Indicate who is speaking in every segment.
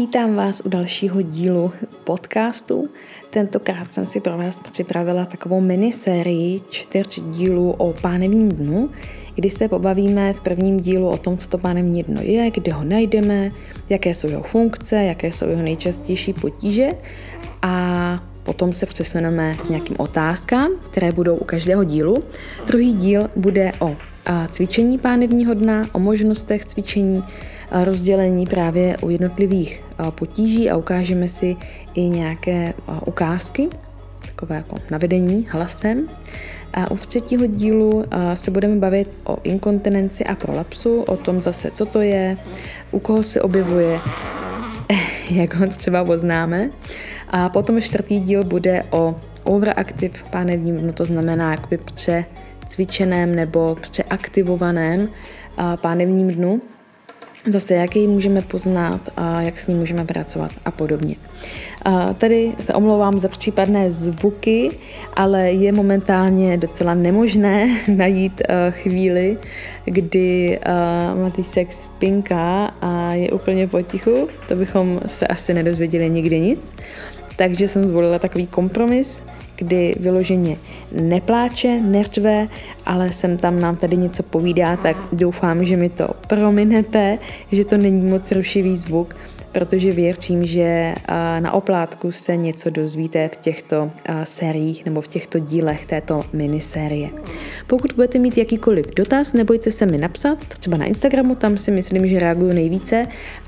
Speaker 1: Vítám vás u dalšího dílu podcastu. Tentokrát jsem si pro vás připravila takovou minisérii čtyř dílů o pánevním dnu, kdy se pobavíme v prvním dílu o tom, co to pánevní dno je, kde ho najdeme, jaké jsou jeho funkce, jaké jsou jeho nejčastější potíže a potom se přesuneme k nějakým otázkám, které budou u každého dílu. Druhý díl bude o cvičení pánevního dna, o možnostech cvičení, rozdělení právě u jednotlivých potíží a ukážeme si i nějaké ukázky, takové jako navedení hlasem. A u třetího dílu se budeme bavit o inkontinenci a prolapsu, o tom zase, co to je, u koho se objevuje, jak ho třeba poznáme. A potom čtvrtý díl bude o overactive pánevním, no to znamená jakoby přecvičeném nebo přeaktivovaném pánevním dnu. Zase, jak ji můžeme poznat a jak s ním můžeme pracovat a podobně. A tady se omlouvám za případné zvuky, ale je momentálně docela nemožné najít uh, chvíli, kdy uh, Matýsek spinká a je úplně potichu. To bychom se asi nedozvěděli nikdy nic. Takže jsem zvolila takový kompromis, kdy vyloženě nepláče, neřve, ale sem tam nám tady něco povídá, tak doufám, že mi to prominete, že to není moc rušivý zvuk, protože věřím, že na oplátku se něco dozvíte v těchto sériích nebo v těchto dílech této minisérie. Pokud budete mít jakýkoliv dotaz, nebojte se mi napsat, třeba na Instagramu, tam si myslím, že reaguju nejvíce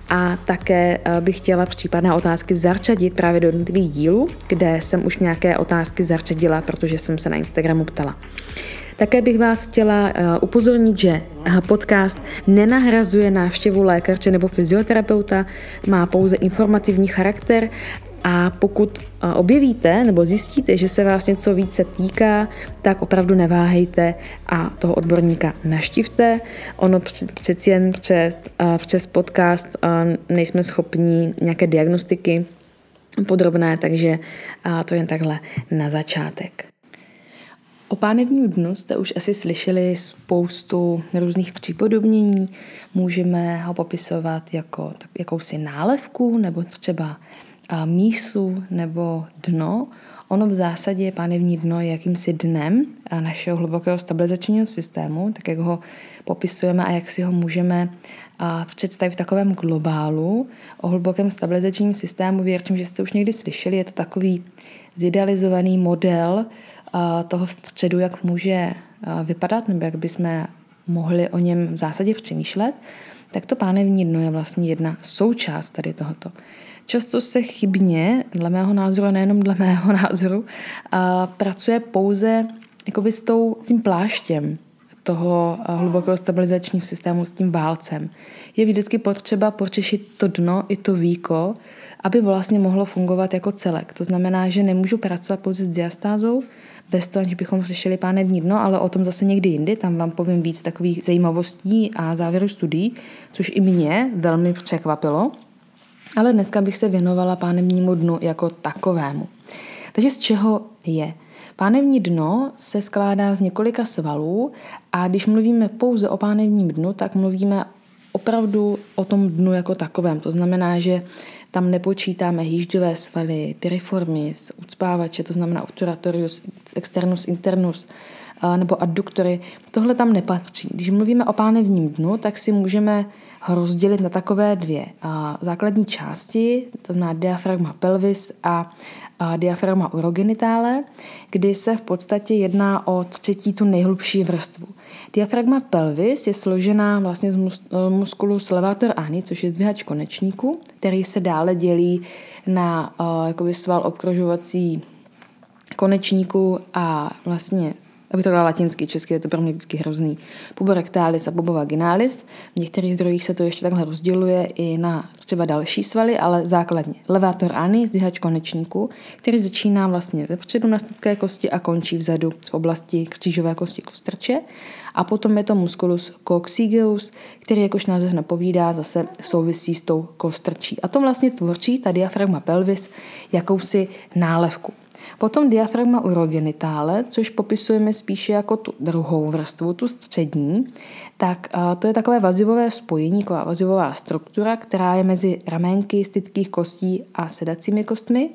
Speaker 1: a také bych chtěla případné otázky zarčadit právě do jednotlivých dílů, kde jsem už nějaké otázky zarčadila, protože jsem se na Instagramu ptala. Také bych vás chtěla eh, upozornit, že eh, podcast nenahrazuje návštěvu lékaře nebo fyzioterapeuta, má pouze informativní charakter a pokud objevíte nebo zjistíte, že se vás něco více týká, tak opravdu neváhejte a toho odborníka naštivte. Ono přeci jen přes, přes podcast nejsme schopni nějaké diagnostiky podrobné, takže to jen takhle na začátek. O pánevním dnu jste už asi slyšeli spoustu různých přípodobnění. Můžeme ho popisovat jako tak, jakousi nálevku nebo třeba mísu nebo dno. Ono v zásadě pánevní dno je jakýmsi dnem našeho hlubokého stabilizačního systému, tak jak ho popisujeme a jak si ho můžeme představit v takovém globálu. O hlubokém stabilizačním systému věřím, že jste už někdy slyšeli. Je to takový zidealizovaný model, toho středu, jak může vypadat, nebo jak bychom mohli o něm v zásadě přemýšlet, tak to pánevní dno je vlastně jedna součást tady tohoto. Často se chybně, dle mého názoru, nejenom dle mého názoru, pracuje pouze s, tou, s tím pláštěm toho hlubokého stabilizačního systému, s tím válcem. Je vždycky potřeba počešit to dno i to víko, aby vlastně mohlo fungovat jako celek. To znamená, že nemůžu pracovat pouze s diastázou, bez toho, aniž bychom řešili pánevní dno, ale o tom zase někdy jindy, tam vám povím víc takových zajímavostí a závěrů studií, což i mě velmi překvapilo. Ale dneska bych se věnovala pánevnímu dnu jako takovému. Takže z čeho je? Pánevní dno se skládá z několika svalů a když mluvíme pouze o pánevním dnu, tak mluvíme opravdu o tom dnu jako takovém. To znamená, že tam nepočítáme hýžďové svaly, piriformis, ucpávače, to znamená obturatorius, externus, internus, nebo adduktory. Tohle tam nepatří. Když mluvíme o pánevním dnu, tak si můžeme rozdělit na takové dvě základní části, to znamená diafragma pelvis a diafragma urogenitále, kdy se v podstatě jedná o třetí tu nejhlubší vrstvu. Diafragma pelvis je složená vlastně z muskulu levator ani, což je zdvihač konečníku, který se dále dělí na uh, sval obkrožovací konečníku a vlastně aby to dala latinsky, česky je to pro mě vždycky hrozný. Puborectalis a pubovaginalis. V některých zdrojích se to ještě takhle rozděluje i na třeba další svaly, ale základně. Levator ani, zdvihač konečníku, který začíná vlastně vepředu na statké kosti a končí vzadu v oblasti křížové kosti kostrče. A potom je to musculus coccygeus, který, jakož název napovídá, zase souvisí s tou kostrčí. A to vlastně tvoří ta diafragma pelvis jakousi nálevku. Potom diafragma urogenitále, což popisujeme spíše jako tu druhou vrstvu, tu střední, tak to je takové vazivové spojení, taková vazivová struktura, která je mezi raménky stytkých kostí a sedacími kostmi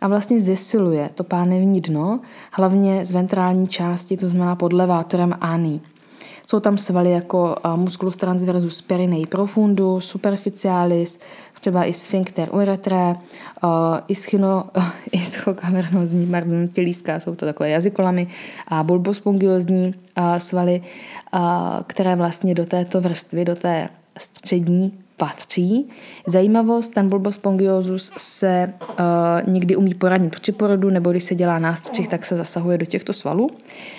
Speaker 1: a vlastně zesiluje to pánevní dno, hlavně z ventrální části, to znamená pod levátorem ání. Jsou tam svaly jako musculus transversus perineum profundus, superficialis, třeba i sphincter uretrae, ischino, ischokavernozní, pardon, tělíská, jsou to takové jazykolamy, a bulbospongiozní svaly, které vlastně do této vrstvy, do té střední patří. Zajímavost, ten bulbus spongiosus se uh, někdy umí poradit při porodu, nebo když se dělá nástřih, tak se zasahuje do těchto svalů.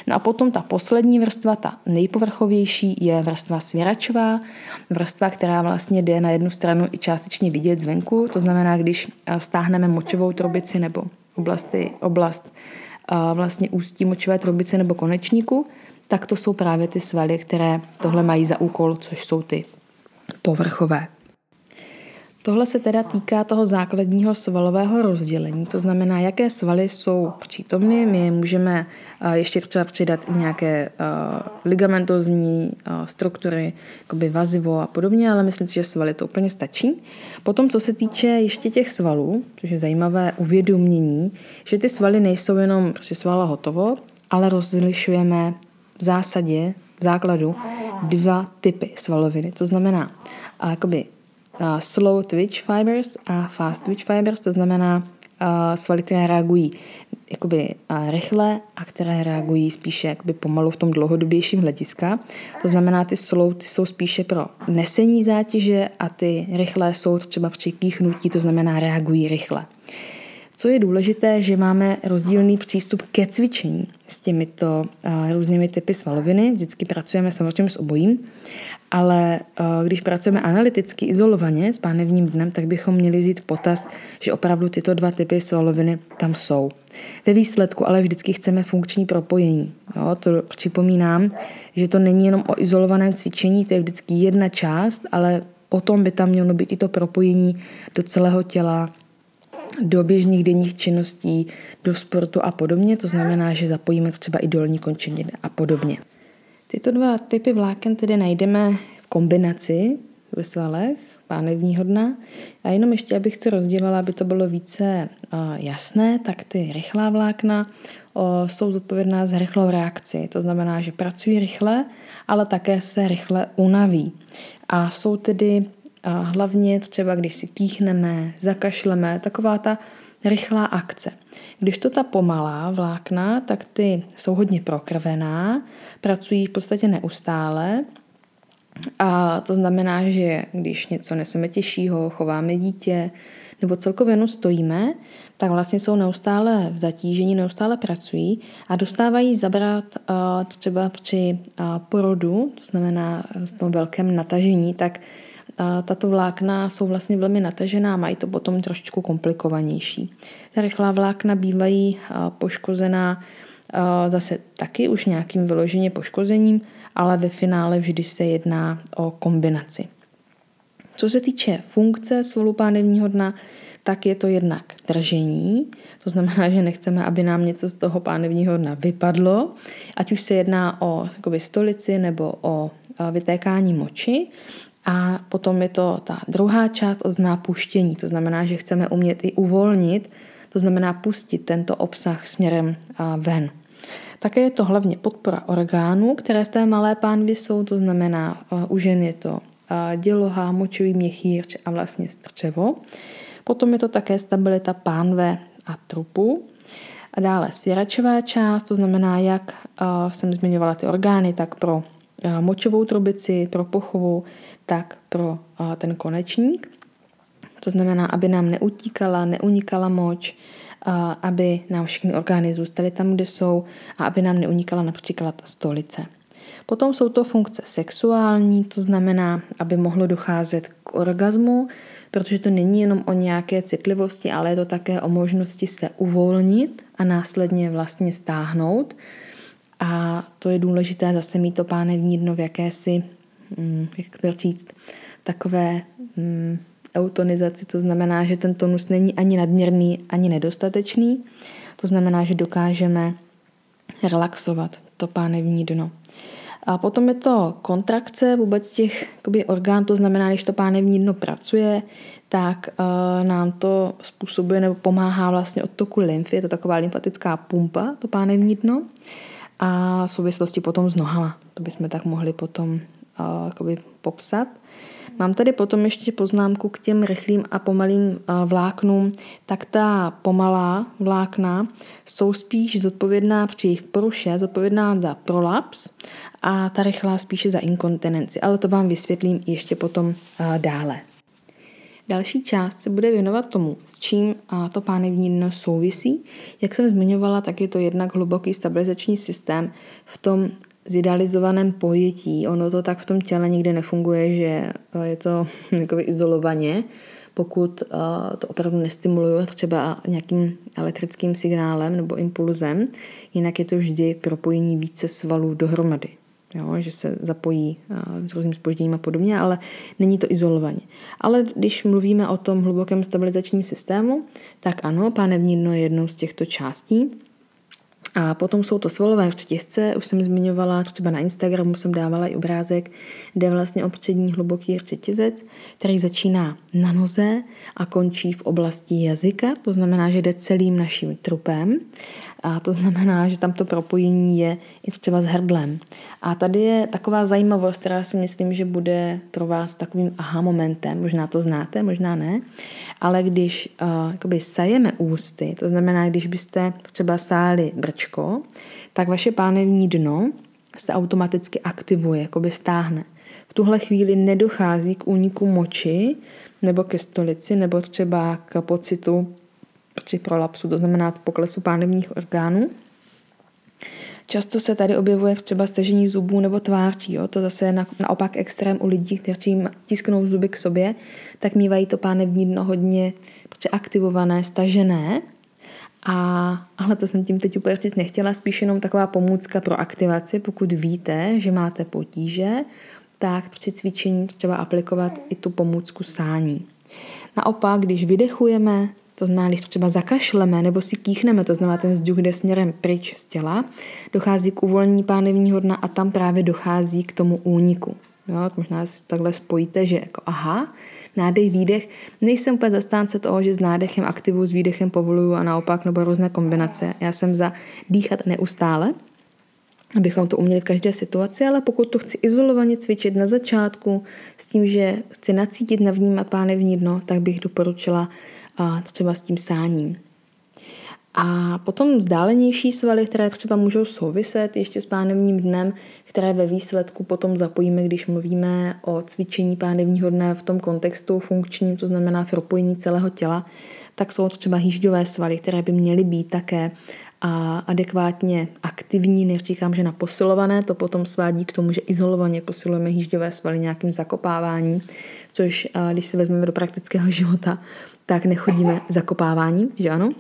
Speaker 1: No a potom ta poslední vrstva, ta nejpovrchovější, je vrstva svěračová, vrstva, která vlastně jde na jednu stranu i částečně vidět zvenku, to znamená, když eh, stáhneme močovou trubici nebo oblasti, oblast uh, vlastně ústí močové trubice nebo konečníku, tak to jsou právě ty svaly, které tohle mají za úkol, což jsou ty povrchové. Tohle se teda týká toho základního svalového rozdělení, to znamená, jaké svaly jsou přítomny. My můžeme ještě třeba přidat nějaké ligamentozní struktury, jakoby vazivo a podobně, ale myslím si, že svaly to úplně stačí. Potom, co se týče ještě těch svalů, což je zajímavé uvědomění, že ty svaly nejsou jenom prostě svala hotovo, ale rozlišujeme v zásadě, v základu, dva typy svaloviny. To znamená a jakoby uh, slow twitch fibers a fast twitch fibers, to znamená uh, svaly, které reagují jakoby uh, rychle a které reagují spíše jakoby pomalu v tom dlouhodobějším hlediska. To znamená, ty slow ty jsou spíše pro nesení zátěže a ty rychlé jsou třeba při kýchnutí, to znamená reagují rychle. Co je důležité, že máme rozdílný přístup ke cvičení s těmito uh, různými typy svaloviny. Vždycky pracujeme samozřejmě s obojím, ale uh, když pracujeme analyticky, izolovaně s pánevním dnem, tak bychom měli vzít potaz, že opravdu tyto dva typy svaloviny tam jsou. Ve výsledku ale vždycky chceme funkční propojení. Jo, to připomínám, že to není jenom o izolovaném cvičení, to je vždycky jedna část, ale potom by tam mělo být i to propojení do celého těla, do běžných denních činností, do sportu a podobně. To znamená, že zapojíme třeba i dolní končetiny a podobně. Tyto dva typy vláken tedy najdeme v kombinaci ve svalech pánevního dna. A jenom ještě, abych to rozdělila, aby to bylo více jasné, tak ty rychlá vlákna jsou zodpovědná za rychlou reakci. To znamená, že pracují rychle, ale také se rychle unaví. A jsou tedy a hlavně třeba, když si kýchneme, zakašleme, taková ta rychlá akce. Když to ta pomalá vlákna, tak ty jsou hodně prokrvená, pracují v podstatě neustále a to znamená, že když něco neseme těžšího, chováme dítě nebo celkově jenom stojíme, tak vlastně jsou neustále v zatížení, neustále pracují a dostávají zabrat třeba při porodu, to znamená v tom velkém natažení, tak tato vlákna jsou vlastně velmi natažená, mají to potom trošičku komplikovanější. Ta rychlá vlákna bývají poškozená zase taky už nějakým vyloženě poškozením, ale ve finále vždy se jedná o kombinaci. Co se týče funkce svalu pánevního dna, tak je to jednak držení, to znamená, že nechceme, aby nám něco z toho pánevního dna vypadlo, ať už se jedná o jakoby, stolici nebo o vytékání moči, a potom je to ta druhá část, ozná puštění. To znamená, že chceme umět i uvolnit, to znamená pustit tento obsah směrem ven. Také je to hlavně podpora orgánů, které v té malé pánvi jsou, to znamená u žen je to děloha, močový měchýř a vlastně střevo. Potom je to také stabilita pánve a trupu. A dále svěračová část, to znamená, jak jsem zmiňovala ty orgány, tak pro močovou trubici, pro pochovu, tak pro ten konečník. To znamená, aby nám neutíkala, neunikala moč, aby nám všechny orgány zůstaly tam, kde jsou a aby nám neunikala například stolice. Potom jsou to funkce sexuální, to znamená, aby mohlo docházet k orgazmu, protože to není jenom o nějaké citlivosti, ale je to také o možnosti se uvolnit a následně vlastně stáhnout. A to je důležité zase mít to pánevní dno v jakési, jak to říct, takové mm, eutonizaci, to znamená, že ten tonus není ani nadměrný, ani nedostatečný. To znamená, že dokážeme relaxovat to pánevní dno. A potom je to kontrakce vůbec těch jakoby, orgánů, to znamená, když to pánevní dno pracuje, tak uh, nám to způsobuje nebo pomáhá vlastně odtoku lymfy, je to taková lymfatická pumpa, to pánevní dno. A souvislosti potom s nohama, to bychom tak mohli potom uh, popsat. Mám tady potom ještě poznámku k těm rychlým a pomalým vláknům. Tak ta pomalá vlákna jsou spíš zodpovědná při poruše, zodpovědná za prolaps a ta rychlá spíše za inkontinenci. Ale to vám vysvětlím ještě potom dále. Další část se bude věnovat tomu, s čím to pánevní dno souvisí. Jak jsem zmiňovala, tak je to jednak hluboký stabilizační systém v tom zidealizovaném pojetí. Ono to tak v tom těle nikdy nefunguje, že eh, je to jako izolovaně, pokud eh, to opravdu nestimuluje třeba nějakým elektrickým signálem nebo impulzem, jinak je to vždy propojení více svalů dohromady. Jo, že se zapojí eh, s různým spožděním a podobně, ale není to izolovaně. Ale když mluvíme o tom hlubokém stabilizačním systému, tak ano, pánevní dno je jednou z těchto částí. A potom jsou to svalové řetězce, už jsem zmiňovala, třeba na Instagramu jsem dávala i obrázek, kde vlastně o přední hluboký řetězec, který začíná na noze a končí v oblasti jazyka, to znamená, že jde celým naším trupem a to znamená, že tam to propojení je i třeba s hrdlem. A tady je taková zajímavost, která si myslím, že bude pro vás takovým aha momentem. Možná to znáte, možná ne. Ale když uh, sajeme ústy, to znamená, když byste třeba sáli brčko, tak vaše pánevní dno se automaticky aktivuje, jakoby stáhne. V tuhle chvíli nedochází k úniku moči nebo ke stolici, nebo třeba k pocitu při prolapsu, to znamená poklesu pánevních orgánů. Často se tady objevuje třeba stažení zubů nebo tváří. Jo? To zase je na, naopak extrém u lidí, kteří tisknou zuby k sobě, tak mývají to pánevní dno hodně aktivované, stažené. A, ale to jsem tím teď úplně říct nechtěla, spíš jenom taková pomůcka pro aktivaci, pokud víte, že máte potíže, tak při cvičení třeba aplikovat i tu pomůcku sání. Naopak, když vydechujeme, to znamená, když třeba zakašleme nebo si kýchneme, to znamená, ten vzduch jde směrem pryč z těla, dochází k uvolnění pánevního dna a tam právě dochází k tomu úniku. Jo, možná si takhle spojíte, že jako aha, nádech, výdech. Nejsem úplně zastánce toho, že s nádechem aktivuju, s výdechem povoluju a naopak, nebo různé kombinace. Já jsem za dýchat neustále, abychom to uměli v každé situaci, ale pokud to chci izolovaně cvičit na začátku s tím, že chci nacítit, navnímat pánevní dno, tak bych doporučila a třeba s tím sáním. A potom vzdálenější svaly, které třeba můžou souviset ještě s pánevním dnem, které ve výsledku potom zapojíme, když mluvíme o cvičení pánevního dne v tom kontextu funkčním, to znamená propojení celého těla, tak jsou třeba hýžďové svaly, které by měly být také a adekvátně aktivní, neříkám, že na posilované, to potom svádí k tomu, že izolovaně posilujeme hýžďové svaly nějakým zakopáváním, což když se vezmeme do praktického života, tak nechodíme zakopáváním, že ano?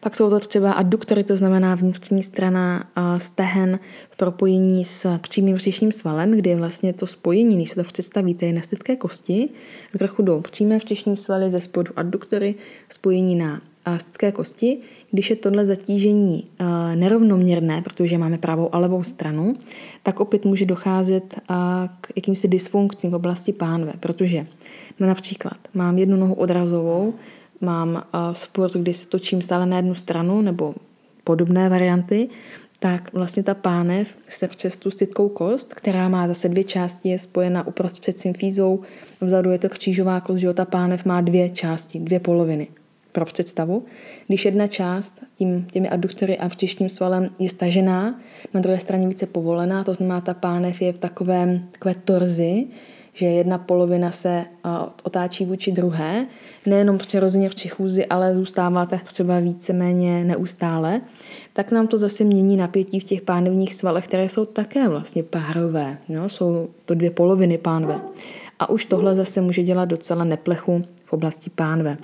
Speaker 1: Pak jsou to třeba adduktory, to znamená vnitřní strana stehen v propojení s přímým vřešním svalem, kde je vlastně to spojení, když se to představíte, je na stydké kosti. Z vrchu jdou přímé vřešní svaly, ze spodu adduktory, spojení na stydké kosti. Když je tohle zatížení nerovnoměrné, protože máme pravou a levou stranu, tak opět může docházet k jakýmsi dysfunkcím v oblasti pánve, protože no například mám jednu nohu odrazovou, mám sport, kdy se točím stále na jednu stranu, nebo podobné varianty, tak vlastně ta pánev se přes tu stytkou kost, která má zase dvě části, je spojena uprostřed symfízou, vzadu je to křížová kost, že ta pánev má dvě části, dvě poloviny pro představu. Když jedna část tím, těmi adduktory a vřišním svalem je stažená, na druhé straně více povolená, to znamená, ta pánev je v takovém, takové torzi, že jedna polovina se otáčí vůči druhé, nejenom přirozeně v čichůzi, ale zůstává tak třeba víceméně neustále, tak nám to zase mění napětí v těch pánevních svalech, které jsou také vlastně párové. No, jsou to dvě poloviny pánve. A už tohle zase může dělat docela neplechu v oblasti pánve.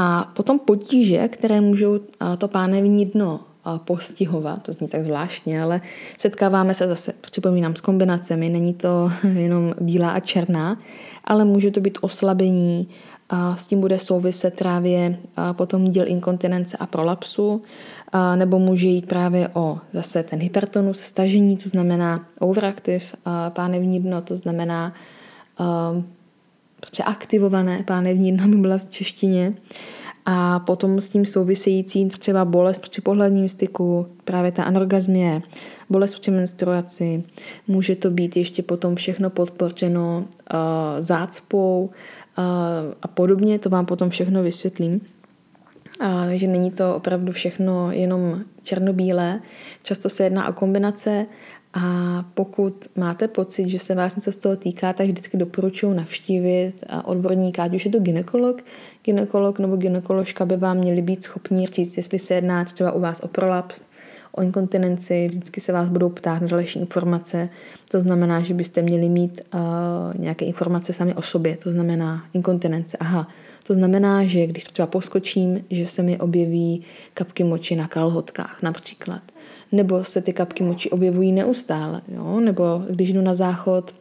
Speaker 1: A potom potíže, které můžou to pánevní dno postihovat, to zní tak zvláštně, ale setkáváme se zase, připomínám, s kombinacemi, není to jenom bílá a černá, ale může to být oslabení, s tím bude souviset právě potom díl inkontinence a prolapsu, nebo může jít právě o zase ten hypertonus, stažení, to znamená overactive pánevní dno, to znamená prostě aktivované pánevní by byla v češtině. A potom s tím související třeba bolest při pohledním styku, právě ta anorgazmie, bolest při menstruaci. Může to být ještě potom všechno podpořeno uh, zácpou uh, a podobně, to vám potom všechno vysvětlím. A, takže není to opravdu všechno jenom černobílé. Často se jedná o kombinace a pokud máte pocit, že se vás něco z toho týká, tak vždycky doporučuji navštívit odborníka, ať už je to ginekolog, ginekolog nebo ginekoložka by vám měli být schopni říct, jestli se jedná třeba u vás o prolaps, o inkontinenci, vždycky se vás budou ptát na další informace. To znamená, že byste měli mít uh, nějaké informace sami o sobě, to znamená inkontinence. Aha, to znamená, že když třeba poskočím, že se mi objeví kapky moči na kalhotkách například. Nebo se ty kapky moči objevují neustále. Jo? Nebo když jdu na záchod,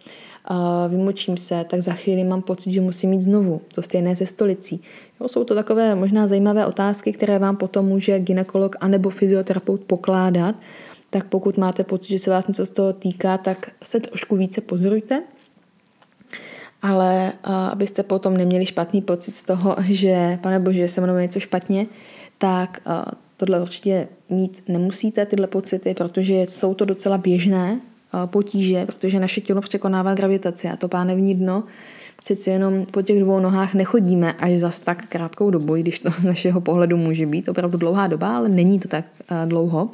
Speaker 1: vymočím se, tak za chvíli mám pocit, že musím mít znovu. To stejné ze stolicí. Jo, jsou to takové možná zajímavé otázky, které vám potom může ginekolog anebo fyzioterapeut pokládat. Tak pokud máte pocit, že se vás něco z toho týká, tak se trošku více pozorujte ale abyste potom neměli špatný pocit z toho, že pane bože, se mnou něco špatně, tak tohle určitě mít nemusíte, tyhle pocity, protože jsou to docela běžné potíže, protože naše tělo překonává gravitaci a to pánevní dno přeci jenom po těch dvou nohách nechodíme až zas tak krátkou dobu, i když to z našeho pohledu může být opravdu dlouhá doba, ale není to tak dlouho.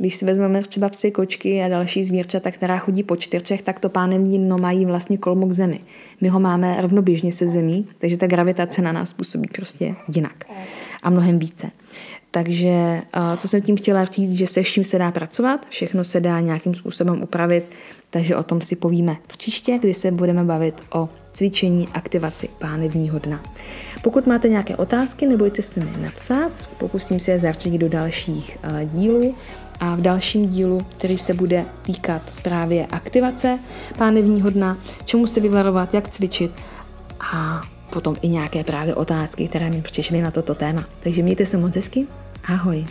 Speaker 1: Když si vezmeme třeba psy, kočky a další zvířata, která chodí po čtyřech, tak to pánevní dno mají vlastně kolmo k zemi. My ho máme rovnoběžně se zemí, takže ta gravitace na nás působí prostě jinak a mnohem více. Takže co jsem tím chtěla říct, že se vším se dá pracovat, všechno se dá nějakým způsobem upravit, takže o tom si povíme příště, kdy se budeme bavit o cvičení aktivaci pánevního dna. Pokud máte nějaké otázky, nebojte se mi napsat, pokusím se je zařadit do dalších dílů a v dalším dílu, který se bude týkat právě aktivace pánevního dna, čemu se vyvarovat, jak cvičit a potom i nějaké právě otázky, které mi přišly na toto téma. Takže mějte se moc hezky. Ahoj.